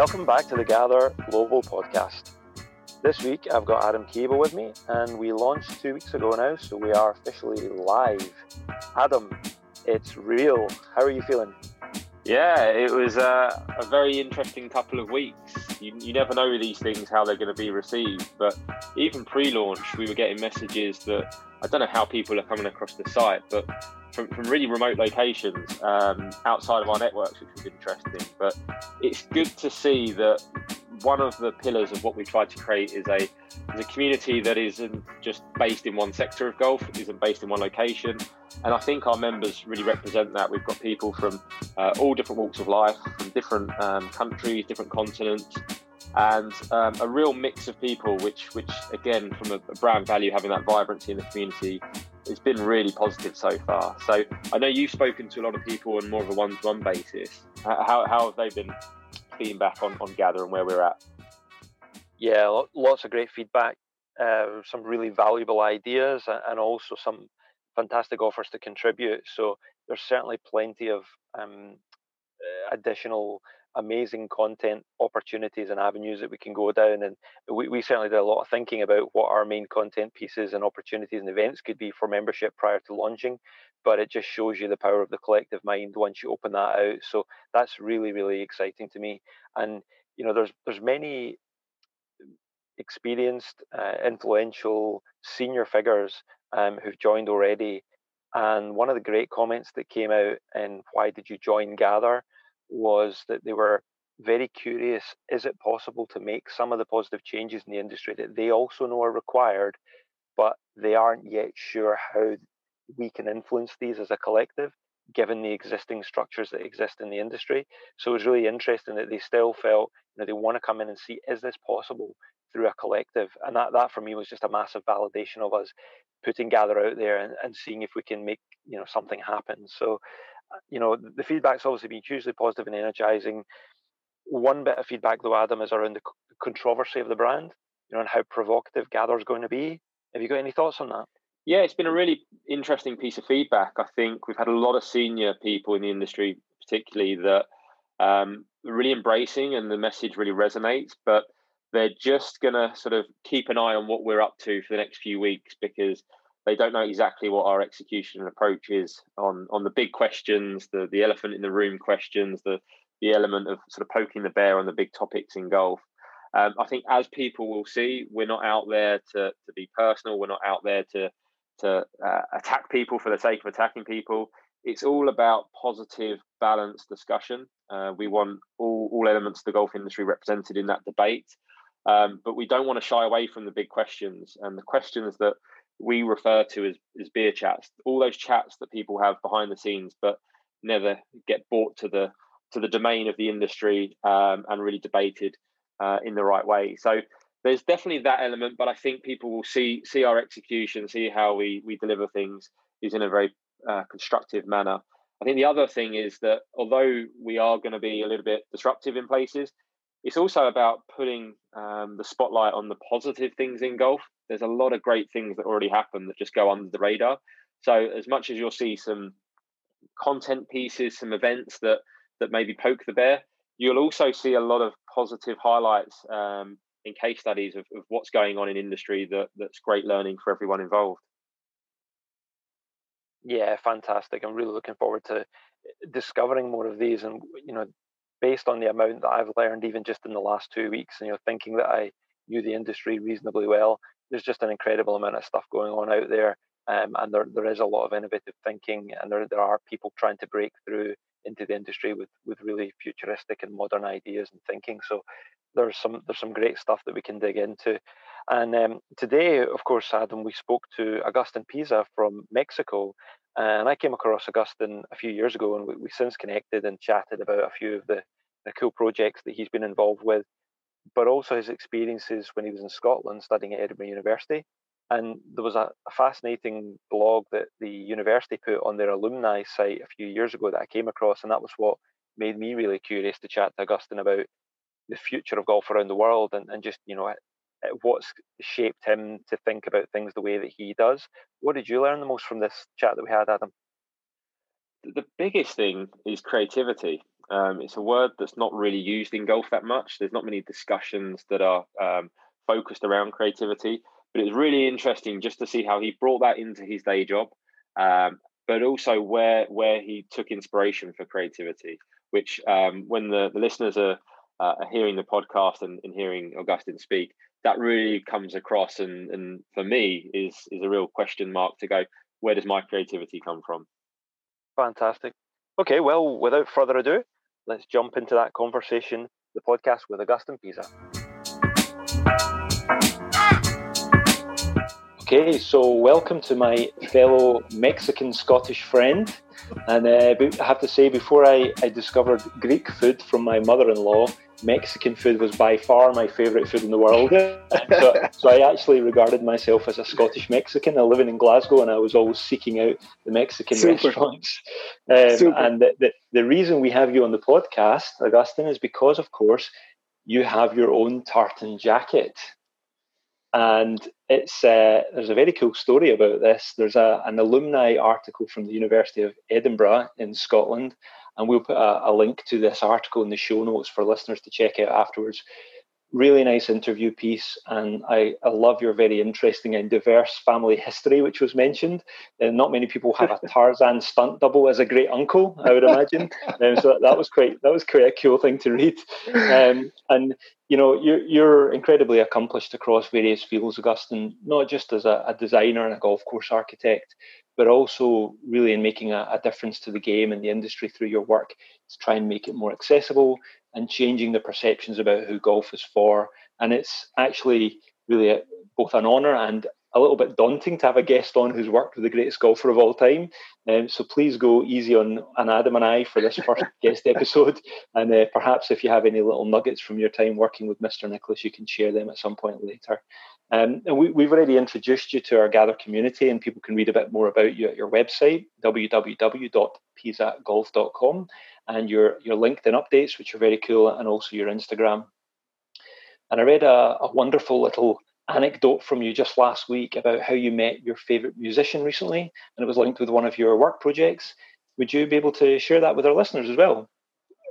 Welcome back to the Gather Global Podcast. This week I've got Adam Cable with me, and we launched two weeks ago now, so we are officially live. Adam, it's real. How are you feeling? Yeah, it was a, a very interesting couple of weeks. You, you never know these things how they're going to be received, but even pre launch, we were getting messages that I don't know how people are coming across the site, but from, from really remote locations um, outside of our networks, which was interesting. But it's good to see that one of the pillars of what we tried to create is a is a community that isn't just based in one sector of golf, isn't based in one location, and I think our members really represent that. We've got people from uh, all different walks of life, from different um, countries, different continents, and um, a real mix of people, which which again, from a, a brand value, having that vibrancy in the community it's been really positive so far. So I know you've spoken to a lot of people on more of a one-to-one basis. How, how have they been feedback on, on Gather and where we're at? Yeah, lots of great feedback, uh, some really valuable ideas, and also some fantastic offers to contribute. So there's certainly plenty of um, additional amazing content opportunities and avenues that we can go down. And we, we certainly did a lot of thinking about what our main content pieces and opportunities and events could be for membership prior to launching. But it just shows you the power of the collective mind once you open that out. So that's really, really exciting to me. And you know, there's there's many experienced, uh, influential senior figures um, who've joined already. And one of the great comments that came out in Why Did You Join Gather was that they were very curious is it possible to make some of the positive changes in the industry that they also know are required, but they aren't yet sure how we can influence these as a collective given the existing structures that exist in the industry. So it was really interesting that they still felt you know they want to come in and see is this possible through a collective, and that that for me was just a massive validation of us putting Gather out there and, and seeing if we can make you know something happen. So you know, the feedback's obviously been hugely positive and energizing. One bit of feedback, though, Adam, is around the controversy of the brand, you know, and how provocative Gather's going to be. Have you got any thoughts on that? Yeah, it's been a really interesting piece of feedback. I think we've had a lot of senior people in the industry, particularly that um, really embracing and the message really resonates, but they're just going to sort of keep an eye on what we're up to for the next few weeks because they don't know exactly what our execution and approach is on on the big questions, the the elephant in the room questions, the the element of sort of poking the bear on the big topics in golf. Um, I think as people will see, we're not out there to to be personal. We're not out there to to uh, attack people for the sake of attacking people. It's all about positive, balanced discussion. Uh, we want all all elements of the golf industry represented in that debate, um, but we don't want to shy away from the big questions and the questions that we refer to as, as beer chats, all those chats that people have behind the scenes, but never get brought to the to the domain of the industry um, and really debated uh, in the right way. So there's definitely that element, but I think people will see see our execution, see how we we deliver things is in a very uh, constructive manner. I think the other thing is that although we are going to be a little bit disruptive in places, it's also about putting um, the spotlight on the positive things in golf. There's a lot of great things that already happen that just go under the radar. So as much as you'll see some content pieces, some events that that maybe poke the bear, you'll also see a lot of positive highlights um, in case studies of, of what's going on in industry that that's great learning for everyone involved. Yeah, fantastic. I'm really looking forward to discovering more of these and you know based on the amount that I've learned, even just in the last two weeks, and you know, thinking that I knew the industry reasonably well, there's just an incredible amount of stuff going on out there. Um, and there, there is a lot of innovative thinking, and there, there are people trying to break through into the industry with, with really futuristic and modern ideas and thinking. So there's some there's some great stuff that we can dig into. And um, today, of course, Adam, we spoke to Agustin Pisa from Mexico, and I came across Agustin a few years ago, and we, we since connected and chatted about a few of the, the cool projects that he's been involved with, but also his experiences when he was in Scotland studying at Edinburgh University. And there was a, a fascinating blog that the university put on their alumni site a few years ago that I came across, and that was what made me really curious to chat to Agustin about the future of golf around the world and, and just you know uh, what's shaped him to think about things the way that he does. What did you learn the most from this chat that we had, Adam? The biggest thing is creativity. Um, it's a word that's not really used in golf that much. There's not many discussions that are um, focused around creativity. But it's really interesting just to see how he brought that into his day job, um, but also where where he took inspiration for creativity. Which um, when the, the listeners are, uh, are hearing the podcast and, and hearing Augustin speak, that really comes across and, and for me is is a real question mark to go where does my creativity come from fantastic okay well without further ado let's jump into that conversation the podcast with augustin pisa. Okay so welcome to my fellow mexican scottish friend. And uh, i have to say before I, I discovered greek food from my mother-in-law Mexican food was by far my favourite food in the world. so, so, I actually regarded myself as a Scottish Mexican. I living in Glasgow and I was always seeking out the Mexican Super. restaurants. Um, and the, the, the reason we have you on the podcast, Augustin, is because, of course, you have your own tartan jacket. And it's uh, there's a very cool story about this. There's a, an alumni article from the University of Edinburgh in Scotland and we'll put a, a, link to this article in the show notes for listeners to check out afterwards. Really nice interview piece, and I, I love your very interesting and diverse family history, which was mentioned. And not many people have a Tarzan stunt double as a great uncle, I would imagine. um, so that was quite that was quite a cool thing to read. Um, and you know, you're, you're incredibly accomplished across various fields, Augustin, not just as a, a designer and a golf course architect, but also really in making a, a, difference to the game and the industry through your work to try and make it more accessible and changing the perceptions about who golf is for. And it's actually really a, both an honour and a little bit daunting to have a guest on who's worked with the greatest golfer of all time. Um, so please go easy on, on Adam and I for this first guest episode. And uh, perhaps if you have any little nuggets from your time working with Mr. Nicklaus, you can share them at some point later. Um, and we, have already introduced you to our Gather community, and people can read a bit more about you at your website, www.pisagolf.com, and your, your LinkedIn updates, which are very cool, and also your Instagram. And I read a, a wonderful little anecdote from you just last week about how you met your favorite musician recently, and it was linked with one of your work projects. Would you be able to share that with our listeners as well?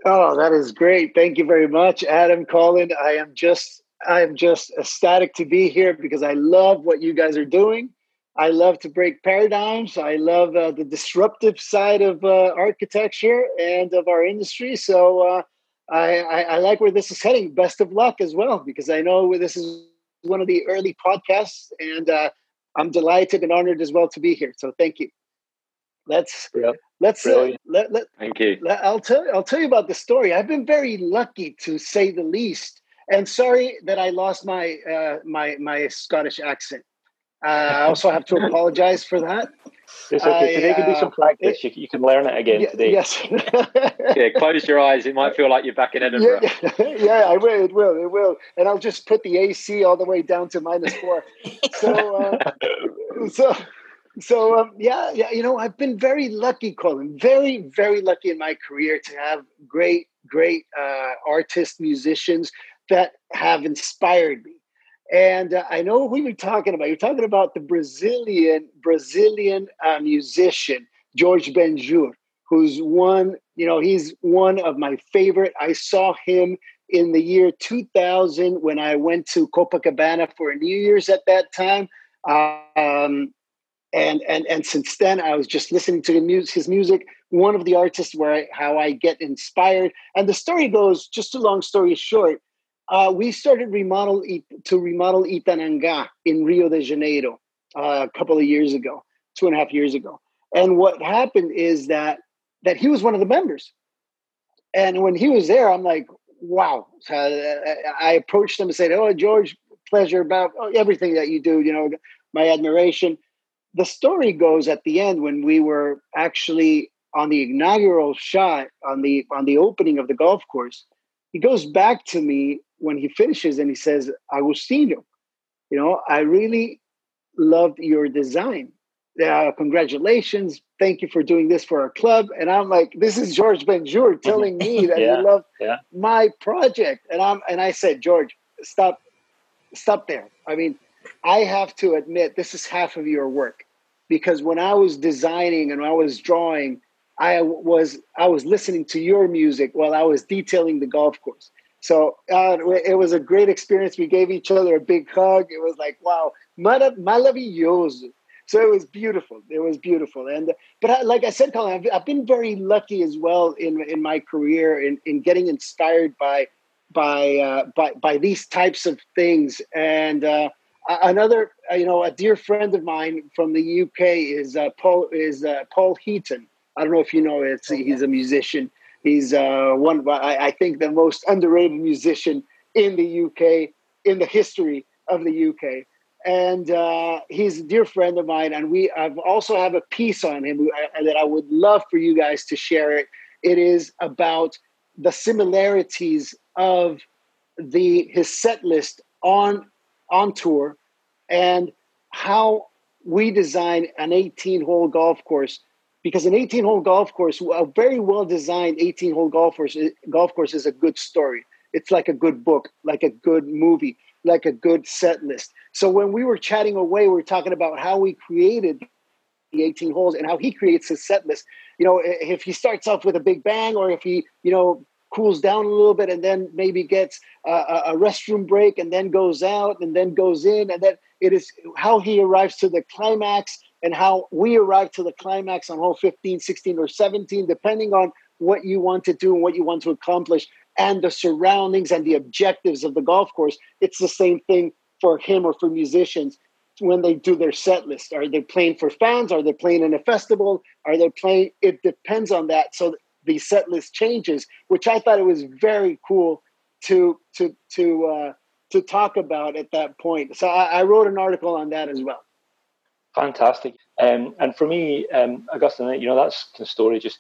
Oh, that is great. Thank you very much, Adam, Colin. I am just I'm just ecstatic to be here because I love what you guys are doing. I love to break paradigms. I love uh, the disruptive side of uh, architecture and of our industry. So uh, I, I, I, like where this is heading. Best of luck as well, because I know this is one of the early podcasts, and uh, I'm delighted and honored as well to be here. So thank you. Let's yep. let's uh, let, let, thank you. Let, I'll tell I'll tell you about the story. I've been very lucky to say the least and sorry that I lost my uh, my my Scottish accent. Uh, I also have to apologize for that. It's okay. I, today can be some uh, practice. It, you, can learn it again yeah, today. Yes. yeah, close your eyes. It might feel like you're back in Edinburgh. Yeah, yeah, yeah, I will. It will. It will. And I'll just put the AC all the way down to minus four. So, uh, so, so um, yeah, yeah. You know, I've been very lucky, Colin. Very, very lucky in my career to have great, great uh, artists, musicians that have inspired me. And uh, I know who you're talking about. You're talking about the Brazilian Brazilian uh, musician George Ben Jor, who's one. You know, he's one of my favorite. I saw him in the year 2000 when I went to Copacabana for New Year's at that time. Um, and and and since then, I was just listening to his music. One of the artists where I, how I get inspired. And the story goes, just a long story short, uh, we started remodel to remodel Itanhangá in Rio de Janeiro uh, a couple of years ago, two and a half years ago. And what happened is that that he was one of the members. And when he was there, I'm like, wow. So I approached him and said, "Oh, George, pleasure about everything that you do. You know, my admiration." The story goes at the end when we were actually on the inaugural shot on the on the opening of the golf course. He goes back to me when he finishes and he says, Agustino, you know, I really loved your design. Uh, congratulations. Thank you for doing this for our club. And I'm like, this is George Ben Jor telling me that yeah, you love yeah. my project. And I'm and I said, George, stop, stop there. I mean, I have to admit this is half of your work. Because when I was designing and I was drawing, I was I was listening to your music while I was detailing the golf course. So uh, it was a great experience. We gave each other a big hug. It was like, wow, maravilloso. So it was beautiful. It was beautiful. And but I, like I said, Colin, I've, I've, been very lucky as well in in my career in, in getting inspired by by uh, by by these types of things. And uh, another, uh, you know, a dear friend of mine from the UK is uh, Paul is uh, Paul Heaton. I don't know if you know it. He's a musician. He's uh, one, I, I think, the most underrated musician in the UK in the history of the UK. And uh, he's a dear friend of mine, and we I've also have a piece on him uh, that I would love for you guys to share it. It is about the similarities of the his set list on on tour and how we design an 18 hole golf course because an 18 hole golf course, a very well designed 18 hole golf course, eh, golf course is a good story. It's like a good book, like a good movie, like a good set list. So when we were chatting away, we were talking about how we created the 18 holes and how he creates his set list. You know, if he starts off with a big bang or if he, you know, cools down a little bit and then maybe gets a, a restroom break and then goes out and then goes in and then it is how he arrives to the climax and how we arrive to the climax on hole 15, 16, or 17, depending on what you want to do and what you want to accomplish and the surroundings and the objectives of the golf course. It's the same thing for him or for musicians when they do their set list. Are they playing for fans? Are they playing in a festival? Are they playing? It depends on that. So the set list changes, which I thought it was very cool to to to uh, to talk about at that point. So I, I wrote an article on that as well. Fantastic. Um, and for me, um, Augustine, you know, that's the story. Just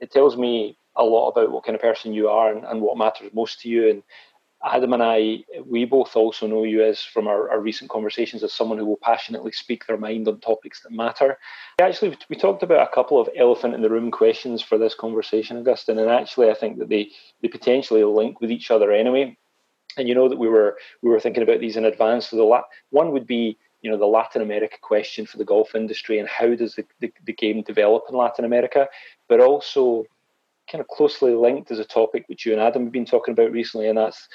it tells me a lot about what kind of person you are and, and, what matters most to you. And Adam and I, we both also know you as from our, our, recent conversations as someone who will passionately speak their mind on topics that matter. Actually, we talked about a couple of elephant in the room questions for this conversation, Augustine, and actually, I think that they they potentially link with each other anyway. And you know that we were we were thinking about these in advance. So the la- one would be you know the Latin America question for the golf industry and how does the, the, the, game develop in Latin America, but also kind of closely linked as a topic which you and Adam have been talking about recently, and that's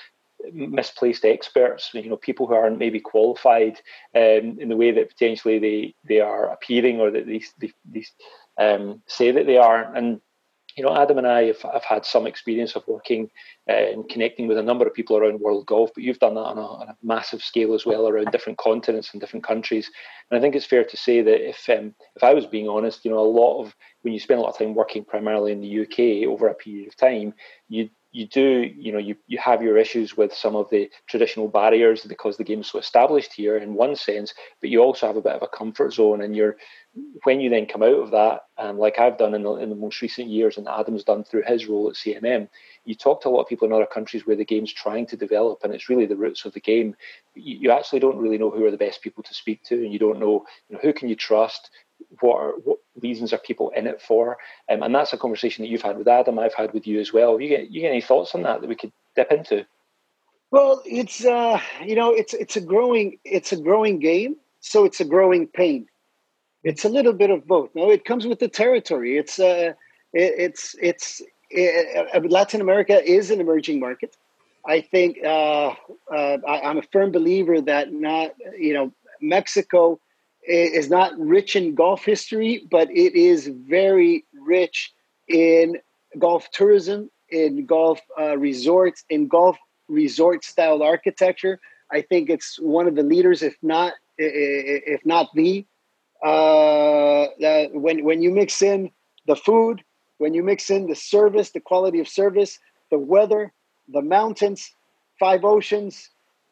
misplaced experts. You know, people who aren't maybe qualified um, in the way that potentially they they are appearing or that they, they, they um, say that they are, and you know, Adam and I have, have had some experience of working uh, and connecting with a number of people around world golf, but you've done that on a, on a, massive scale as well around different continents and different countries. And I think it's fair to say that if um, if I was being honest, you know, a lot of when you spend a lot of time working primarily in the UK over a period of time, you you do, you know, you, you have your issues with some of the traditional barriers because the game's so established here in one sense, but you also have a bit of a comfort zone and you're when you then come out of that, um, like I've done in the, in the most recent years and Adam's done through his role at CMM, you talk to a lot of people in other countries where the game's trying to develop and it's really the roots of the game. You, you actually don't really know who are the best people to speak to and you don't know, you know who can you trust, what are, what reasons are people in it for? Um, and that's a conversation that you've had with Adam, I've had with you as well. You get you get any thoughts on that that we could dip into? Well, it's uh, you know it's it's a growing it's a growing game, so it's a growing pain. It's a little bit of both. No, it comes with the territory. It's uh, it, it's it's it, uh, Latin America is an emerging market. I think uh, uh, I, I'm a firm believer that not you know Mexico is not rich in golf history, but it is very rich in golf tourism, in golf uh, resorts, in golf resort style architecture. I think it's one of the leaders, if not if not the. Uh, when when you mix in the food, when you mix in the service, the quality of service, the weather, the mountains, five oceans,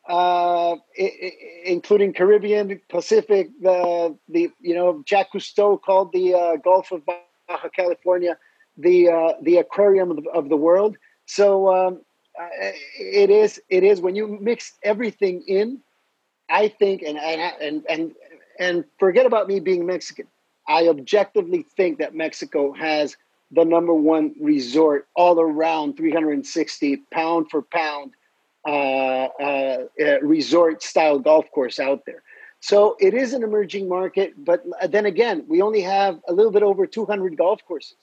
uh, including Caribbean, Pacific. The the you know Jacques Cousteau called the uh, Gulf of Baja California the uh, the aquarium of the, of the world. So um, it is it is when you mix everything in. I think and and and forget about me being Mexican. I objectively think that Mexico has the number one resort all around 360 pound for pound uh, uh, uh, resort style golf course out there. So it is an emerging market, but then again, we only have a little bit over 200 golf courses.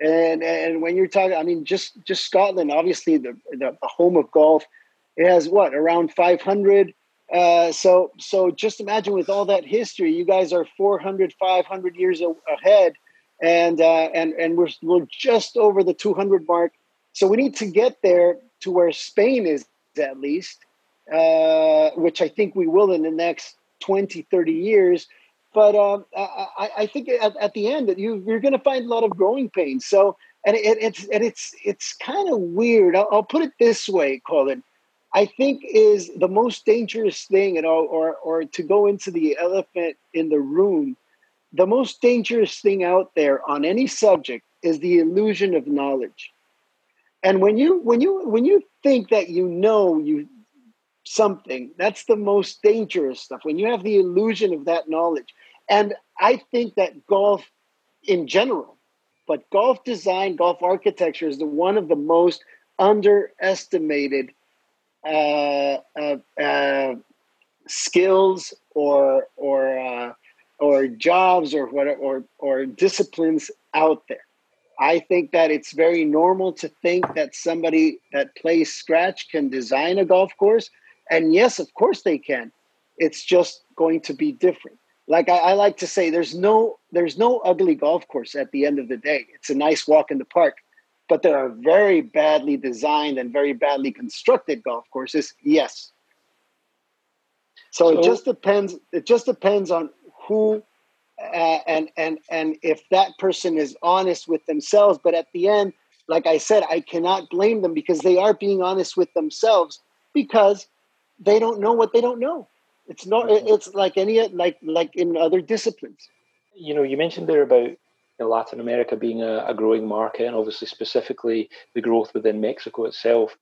And and when you're talking, I mean, just just Scotland, obviously the the, the home of golf, it has what around 500. Uh, so so just imagine with all that history, you guys are 400, 500 years ahead, and uh, and and we're we're just over the 200 mark. So we need to get there to where Spain is at least, uh, which I think we will in the next 20, 30 years. But um, I, I, think at, at, the end that you, you're going to find a lot of growing pains. So, and it, it's and it's it's kind of weird. I'll, I'll, put it this way, Colin. I think is the most dangerous thing, and or, or or to go into the elephant in the room. The most dangerous thing out there on any subject is the illusion of knowledge. And when you when you when you think that you know you something, that's the most dangerous stuff. When you have the illusion of that knowledge. And I think that golf in general, but golf design, golf architecture is the one of the most underestimated uh, uh, uh, skills or or uh, or jobs or what or or disciplines out there. I think that it's very normal to think that somebody that plays scratch can design a golf course, and yes, of course they can. It's just going to be different like I, I, like to say there's no there's no ugly golf course at the end of the day it's a nice walk in the park but there are very badly designed and very badly constructed golf courses yes so, so it just depends it just depends on who uh, and and and if that person is honest with themselves but at the end like i said i cannot blame them because they are being honest with themselves because they don't know what they don't know it's not. It's like any like like in other disciplines. You know, you mentioned there about you know, Latin America being a, a growing market, and obviously specifically the growth within Mexico itself.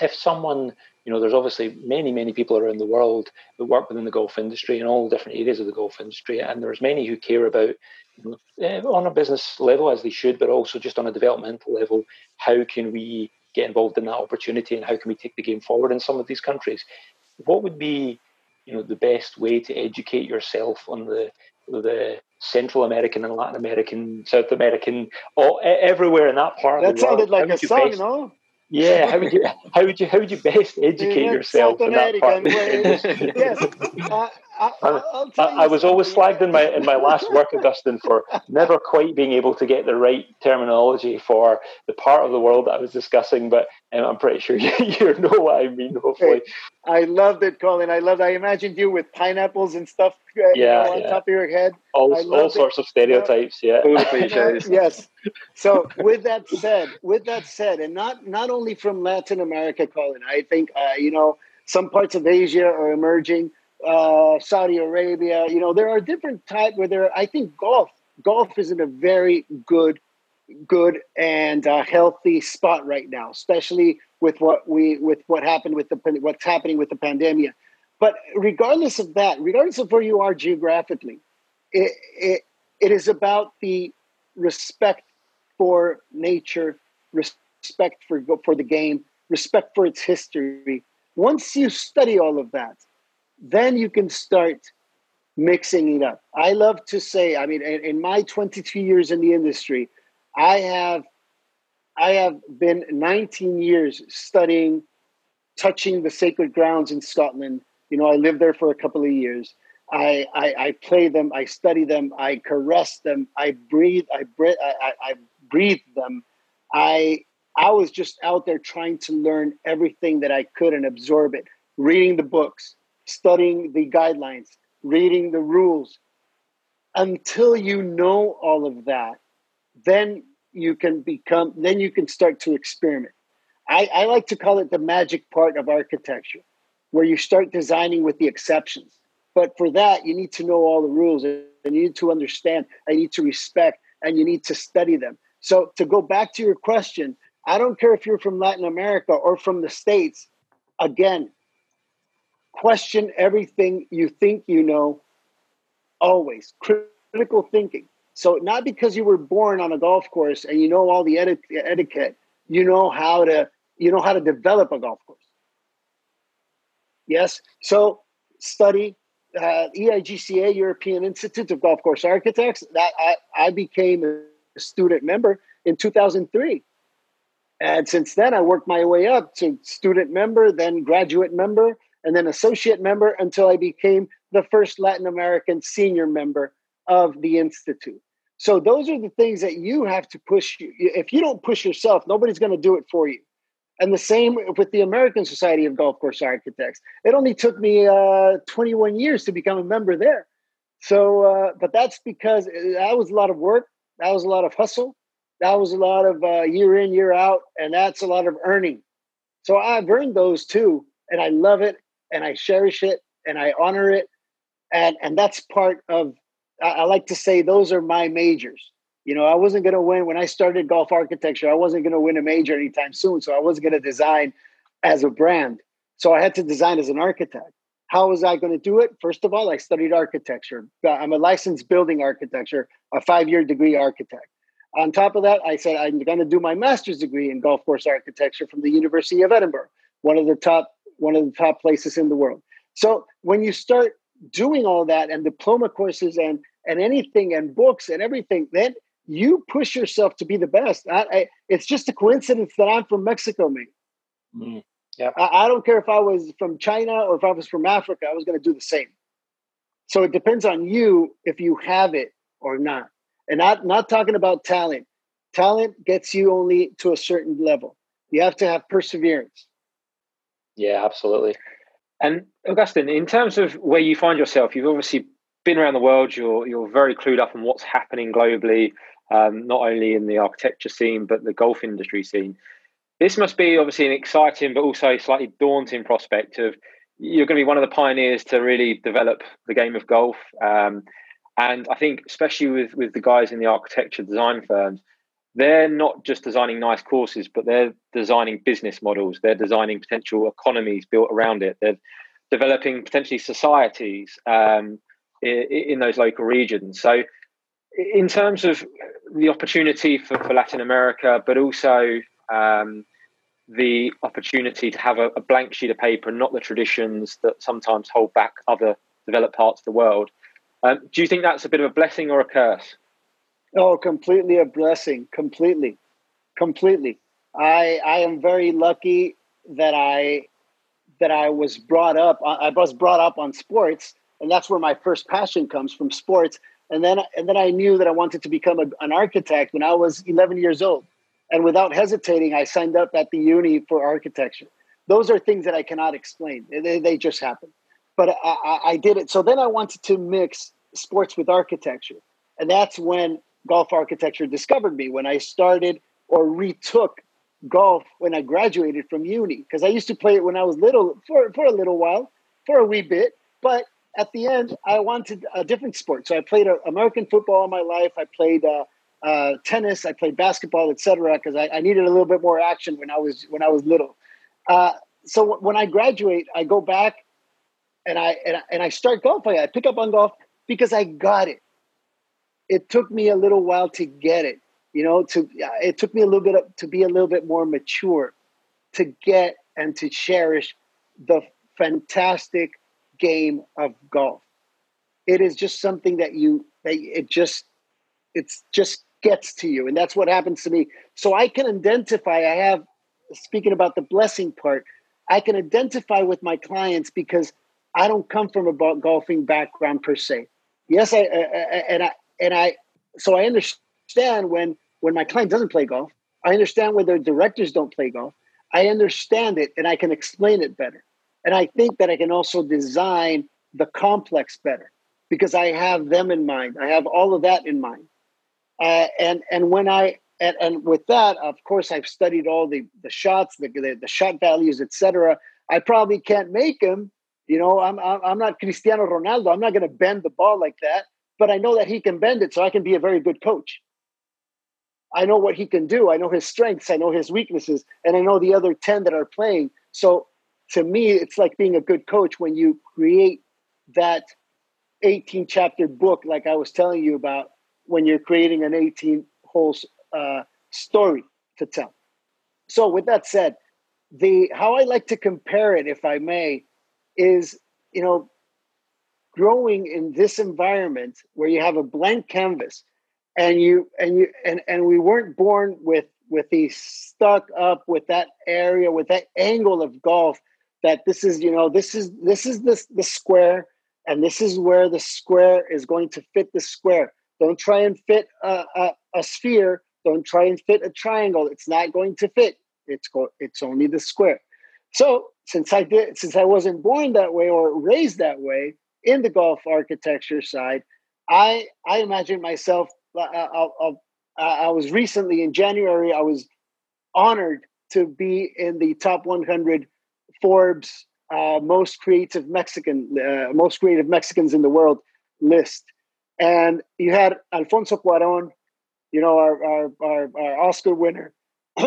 If someone, you know, there's obviously many, many people around the world that work within the golf industry in all different areas of the golf industry, and there's many who care about, you know, eh, on a business level as they should, but also just on a developmental level, how can we get involved in that opportunity and how can we take the game forward in some of these countries? What would be you know the best way to educate yourself on the the Central American and Latin American, South American, all everywhere in that part that of the world. That sounded like a song, best, no? Yeah, how would you how would you how would you best educate yourself South in that part? yes, uh, I, I, I, I was always slagged in my in my last work, Augustine, for never quite being able to get the right terminology for the part of the world that I was discussing. But um, I'm pretty sure you, you know what I mean. Hopefully, I loved it, Colin. I loved. I imagined you with pineapples and stuff. Uh, yeah, know, on yeah. top of your head. All, all sorts of stereotypes. Yeah, yes. So, with that said, with that said, and not not only from Latin America, Colin. I think uh, you know some parts of Asia are emerging uh, Saudi Arabia. You know, there are different type where there. I think golf golf is in a very good, good and uh, healthy spot right now, especially with what we with what happened with the what's happening with the pandemic. But regardless of that, regardless of where you are geographically, it it, it is about the respect for nature, respect for for the game, respect for its history. Once you study all of that, then you can start mixing it up. I love to say, I mean, in, in my 22 years in the industry, I have I have been 19 years studying, touching the sacred grounds in Scotland. You know, I lived there for a couple of years. I, I, I play them, I study them, I caress them, I breathe, I breathe, I, I breathe them. I I was just out there trying to learn everything that I could and absorb it, reading the books, studying the guidelines, reading the rules. Until you know all of that, then you can become, then you can start to experiment. I, I like to call it the magic part of architecture, where you start designing with the exceptions. But for that, you need to know all the rules and you need to understand, and you need to respect, and you need to study them. So, to go back to your question, I don't care if you're from Latin America or from the States. Again, question everything you think you know always critical thinking. So not because you were born on a golf course and you know all the etiquette you know how to you know how to develop a golf course. Yes? So study uh, EIGCA European Institute of Golf Course Architects that I, I became a student member in 2003. And since then, I worked my way up to student member, then graduate member, and then associate member until I became the first Latin American senior member of the Institute. So those are the things that you have to push. If you don't push yourself, nobody's going to do it for you. And the same with the American Society of Golf Course Architects. It only took me uh, 21 years to become a member there. So, uh, but that's because that was a lot of work. That was a lot of hustle. That was a lot of uh, year in, year out. And that's a lot of earning. So I've earned those too. And I love it and I cherish it and I honor it. And, and that's part of, I, I like to say, those are my majors. You know, I wasn't going to win when I started golf architecture. I wasn't going to win a major anytime soon. So I wasn't going to design as a brand. So I had to design as an architect. How was I going to do it? First of all, I studied architecture. Uh, I'm a licensed building architecture, a five year degree architect. On top of that, I said I'm going to do my master's degree in golf course architecture from the University of Edinburgh, one of the top one of the top places in the world. So when you start doing all that and diploma courses and and anything and books and everything, then you push yourself to be the best. I, I, it's just a coincidence that I'm from Mexico, mate. Mm, yeah. I, I, don't care if I was from China or if I was from Africa, I was going to do the same. So it depends on you if you have it or not. And not, not talking about talent. Talent gets you only to a certain level. You have to have perseverance. Yeah, absolutely. And Augustin, in terms of where you find yourself, you've obviously been around the world. You're you're very clued up on what's happening globally um, not only in the architecture scene, but the golf industry scene. This must be obviously an exciting, but also slightly daunting prospect of you're going to be one of the pioneers to really develop the game of golf. Um, and I think, especially with, with the guys in the architecture design firms, they're not just designing nice courses, but they're designing business models. They're designing potential economies built around it. They're developing potentially societies um, in, in, those local regions. So in terms of the opportunity for, for Latin America, but also um, the opportunity to have a, a, blank sheet of paper and not the traditions that sometimes hold back other developed parts of the world. Um, do you think that's a bit of a blessing or a curse? Oh, completely a blessing. Completely, completely. I I am very lucky that I that I was brought up. I was brought up on sports, and that's where my first passion comes from sports and then and then I knew that I wanted to become a, an architect when I was 11 years old, and without hesitating, I signed up at the uni for architecture. Those are things that I cannot explain; they, they just happen. But I, I, I did it. So then I wanted to mix sports with architecture, and that's when golf architecture discovered me. When I started or retook golf when I graduated from uni, because I used to play it when I was little for for a little while, for a wee bit, but at the end, I wanted a different sport. So I played uh, American football all my life. I played uh, uh, tennis. I played basketball, etc. Because I, I, needed a little bit more action when I was when I was little. Uh, so w- when I graduate, I go back and I and I, and I start golf. I pick up on golf because I got it. It took me a little while to get it. You know, to uh, it took me a little bit of, to be a little bit more mature, to get and to cherish the fantastic game of golf. It is just something that you that it just it's just gets to you, and that's what happens to me. So I can identify. I have speaking about the blessing part. I can identify with my clients because I don't come from a golfing background per se. Yes, I, and I and I so I understand when when my client doesn't play golf. I understand when their directors don't play golf. I understand it and I can explain it better. And I think that I can also design the complex better because I have them in mind. I have all of that in mind. Uh, and and when I and, and, with that, of course, I've studied all the the shots, the the, the shot values, etc. I probably can't make them. You know, I'm I'm not Cristiano Ronaldo. I'm not going to bend the ball like that. But I know that he can bend it, so I can be a very good coach. I know what he can do. I know his strengths. I know his weaknesses, and I know the other ten that are playing. So to me, it's like being a good coach when you create that 18 chapter book, like I was telling you about, when you're creating an 18 hole uh, story to tell. So, with that said, the how I like to compare it, if I may, is you know, growing in this environment where you have a blank canvas, and you and you and and we weren't born with with the stuck up with that area with that angle of golf that this is you know this is this is this the square and this is where the square is going to fit the square. Don't try and fit a, a, a sphere. Don't try and fit a triangle. It's not going to fit. It's go, it's only the square. So since i did since i wasn't born that way or raised that way in the golf architecture side i i imagine myself uh, I'll, I'll, I was recently in January. I was honored to be in the top 100 Forbes uh, most creative Mexican, uh, most creative Mexicans in the world list, and you had Alfonso Cuarón, you know our our, our, our Oscar winner.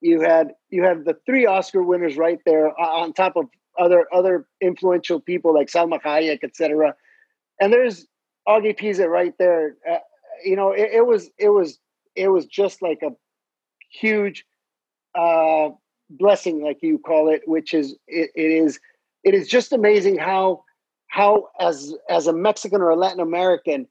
you had you had the three Oscar winners right there uh, on top of other other influential people like Salma Hayek, etc. And there's Augie Pisa right there. Uh, you know, it, it, was it was it was just like a huge uh, blessing, like you call it, which is it, it is it is just amazing how how as as a Mexican or a Latin American,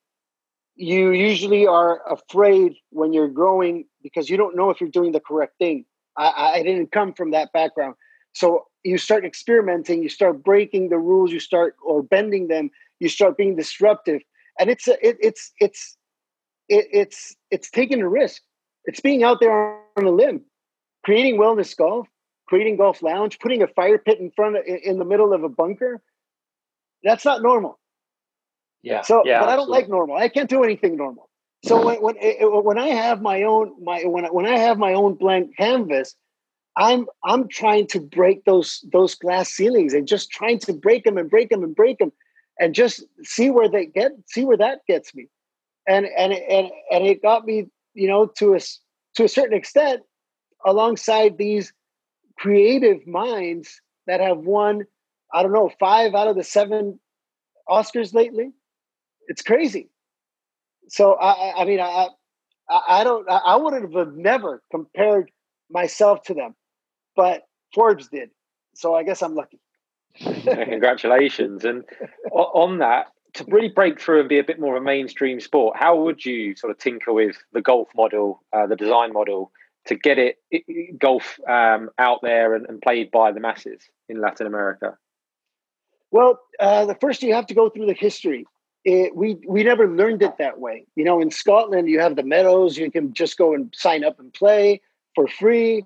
you usually are afraid when you're growing because you don't know if you're doing the correct thing. I, I didn't come from that background, so you start experimenting, you start breaking the rules, you start or bending them, you start being disruptive, and it's a, it, it's it's it, it's it's taking a risk. It's being out there on a limb, creating wellness golf, creating golf lounge, putting a fire pit in front of, in the middle of a bunker. That's not normal. Yeah. So, yeah, but I don't like normal. I can't do anything normal. So when when eh, eh, when I have my own my when when I have my own blank canvas, I'm I'm trying to break those those glass ceilings and just trying to break them and break them and break them, and just see where they get see where that gets me and and and and it got me, you know, to a to a certain extent, alongside these creative minds that have won, I don't know, five out of the seven Oscars lately. It's crazy. So I, I mean, I, I don't, I would have never compared myself to them, but Forbes did. So I guess I'm lucky. Congratulations! And on that, to really break through and be a bit more of a mainstream sport, how would you sort of tinker with the golf model, uh, the design model, to get it, it golf um, out there and, and, played by the masses in Latin America? Well, uh, the first you have to go through the history. It, we we never learned it that way. You know, in Scotland, you have the meadows. You can just go and sign up and play for free.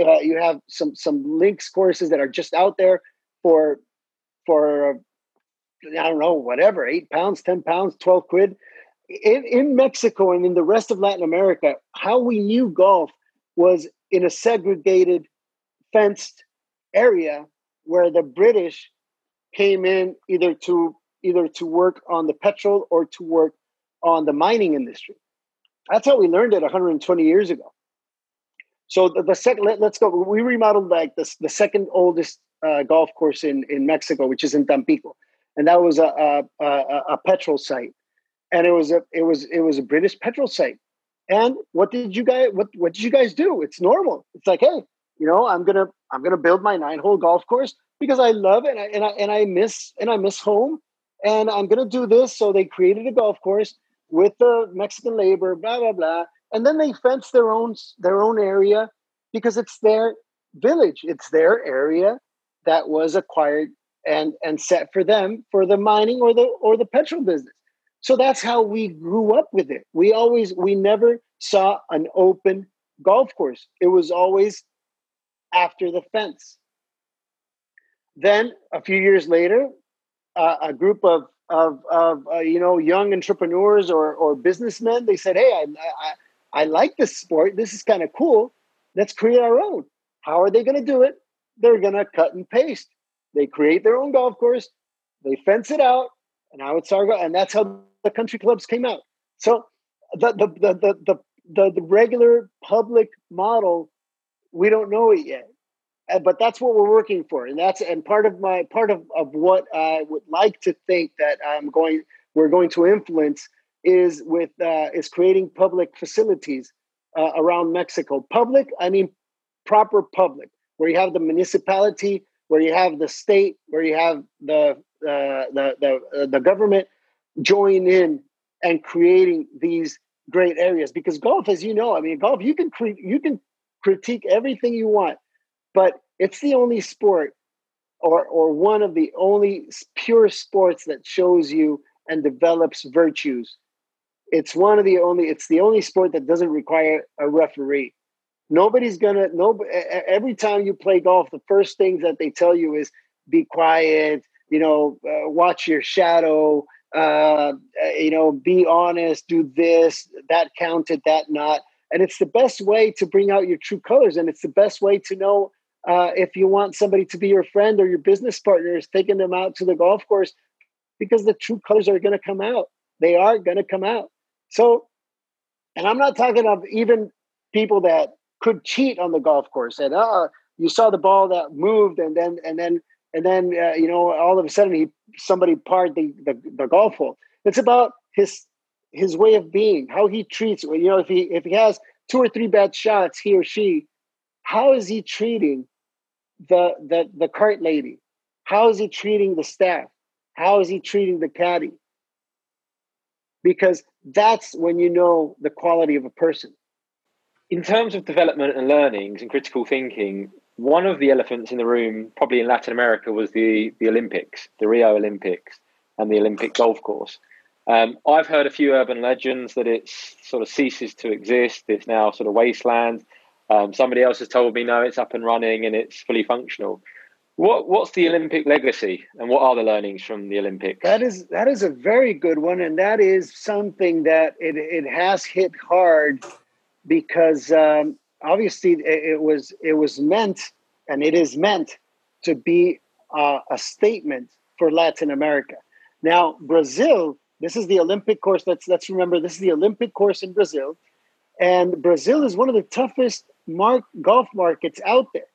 Uh, you have some some links courses that are just out there for for I don't know, whatever, eight pounds, 10 pounds, 12 quid. In, in Mexico and in the rest of Latin America, how we knew golf was in a segregated, fenced area where the British came in either to either to work on the petrol or to work on the mining industry. That's how we learned it 120 years ago. So the, the second, let, us go. We remodeled like the, the second oldest uh, golf course in, in Mexico, which is in Tampico and that was a, a, a, a petrol site, and it was a it was it was a British petrol site. And what did you guys what what did you guys do? It's normal. It's like, hey, you know, I'm gonna I'm gonna build my nine hole golf course because I love it and I, and I and I miss and I miss home, and I'm gonna do this. So they created a golf course with the Mexican labor, blah blah blah, and then they fence their own their own area because it's their village, it's their area that was acquired and and set for them for the mining or the or the petrol business. So that's how we grew up with it. We always we never saw an open golf course. It was always after the fence. Then a few years later uh, a group of of, of uh, you know young entrepreneurs or or businessmen they said hey i i, I like this sport this is kind of cool let's create our own how are they going to do it they're going to cut and paste they create their own golf course, they fence it out, and now it's Sargo, and that's how the country clubs came out. So the the the the the, the, the regular public model, we don't know it yet. But that's what we're working for. And that's and part of my part of, of what I would like to think that I'm going we're going to influence is with uh, is creating public facilities uh, around Mexico. Public, I mean proper public, where you have the municipality where you have the state, where you have the uh, the the, uh, the government join in and creating these great areas because golf as you know i mean golf you can cre- you can critique everything you want but it's the only sport or or one of the only pure sports that shows you and develops virtues it's one of the only it's the only sport that doesn't require a referee. Nobody's gonna no every time you play golf the first things that they tell you is be quiet you know uh, watch your shadow uh, you know be honest do this that counted that not. And it's the best way to bring out your true colors and it's the best way to know uh, if you want somebody to be your friend or your business partner is taking them out to the golf course because the true colors are going to come out. They are going to come out so and i'm not talking of even people that could cheat on the golf course and uh you saw the ball that moved and then and then and then uh, you know all of a sudden he somebody parred the, the, the golf hole it's about his his way of being how he treats you know if he if he has two or three bad shots he or she how is he treating the the the cart lady? How is he treating the staff? How is he treating the caddy because that's when you know the quality of a person in terms of development and learnings and critical thinking, one of the elephants in the room, probably in Latin America, was the the Olympics, the Rio Olympics, and the Olympic golf course. Um, I've heard a few urban legends that it sort of ceases to exist. It's now sort of wasteland. Um, somebody else has told me no, it's up and running and it's fully functional. What what's the Olympic legacy, and what are the learnings from the Olympics? That is that is a very good one, and that is something that it it has hit hard because um, obviously it, it, was it was meant and it is meant to be uh, a statement for Latin America. Now Brazil, this is the Olympic course. Let's let's remember this is the Olympic course in Brazil, and Brazil is one of the toughest mark golf markets out there,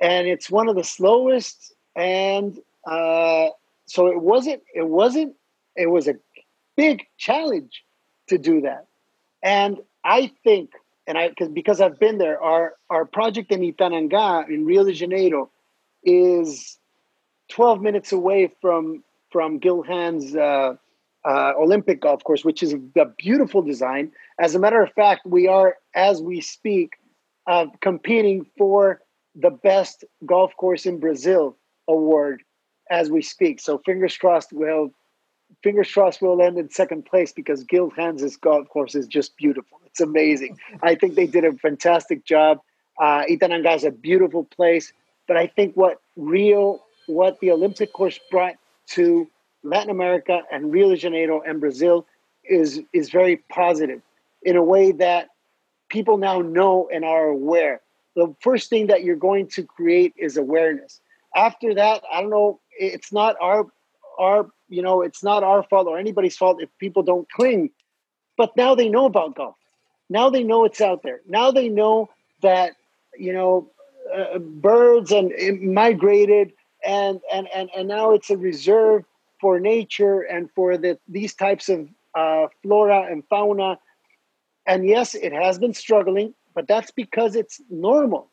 and it's one of the slowest. And uh, so it wasn't it wasn't it was a big challenge to do that. And I think, and I because because I've been there, our our project in Itanhangá in Rio de Janeiro is 12 minutes away from from Gil Hanse's uh, uh, Olympic golf course, which is a beautiful design. As a matter of fact, we are, as we speak, uh, competing for the best golf course in Brazil award as we speak. So fingers crossed, we'll fingers crossed we'll end in second place because Gil Hanse's golf course is just beautiful. It's amazing. I think they did a fantastic job. Uh, Itanhangá is a beautiful place, but I think what Rio, what the Olympic course brought to Latin America and Rio de Janeiro and Brazil is is very positive in a way that people now know and are aware. The first thing that you're going to create is awareness. After that, I don't know. It's not our our you know it's not our fault or anybody's fault if people don't cling but now they know about golf now they know it's out there now they know that you know uh, birds and migrated and and and and now it's a reserve for nature and for the these types of uh, flora and fauna and yes it has been struggling but that's because it's normal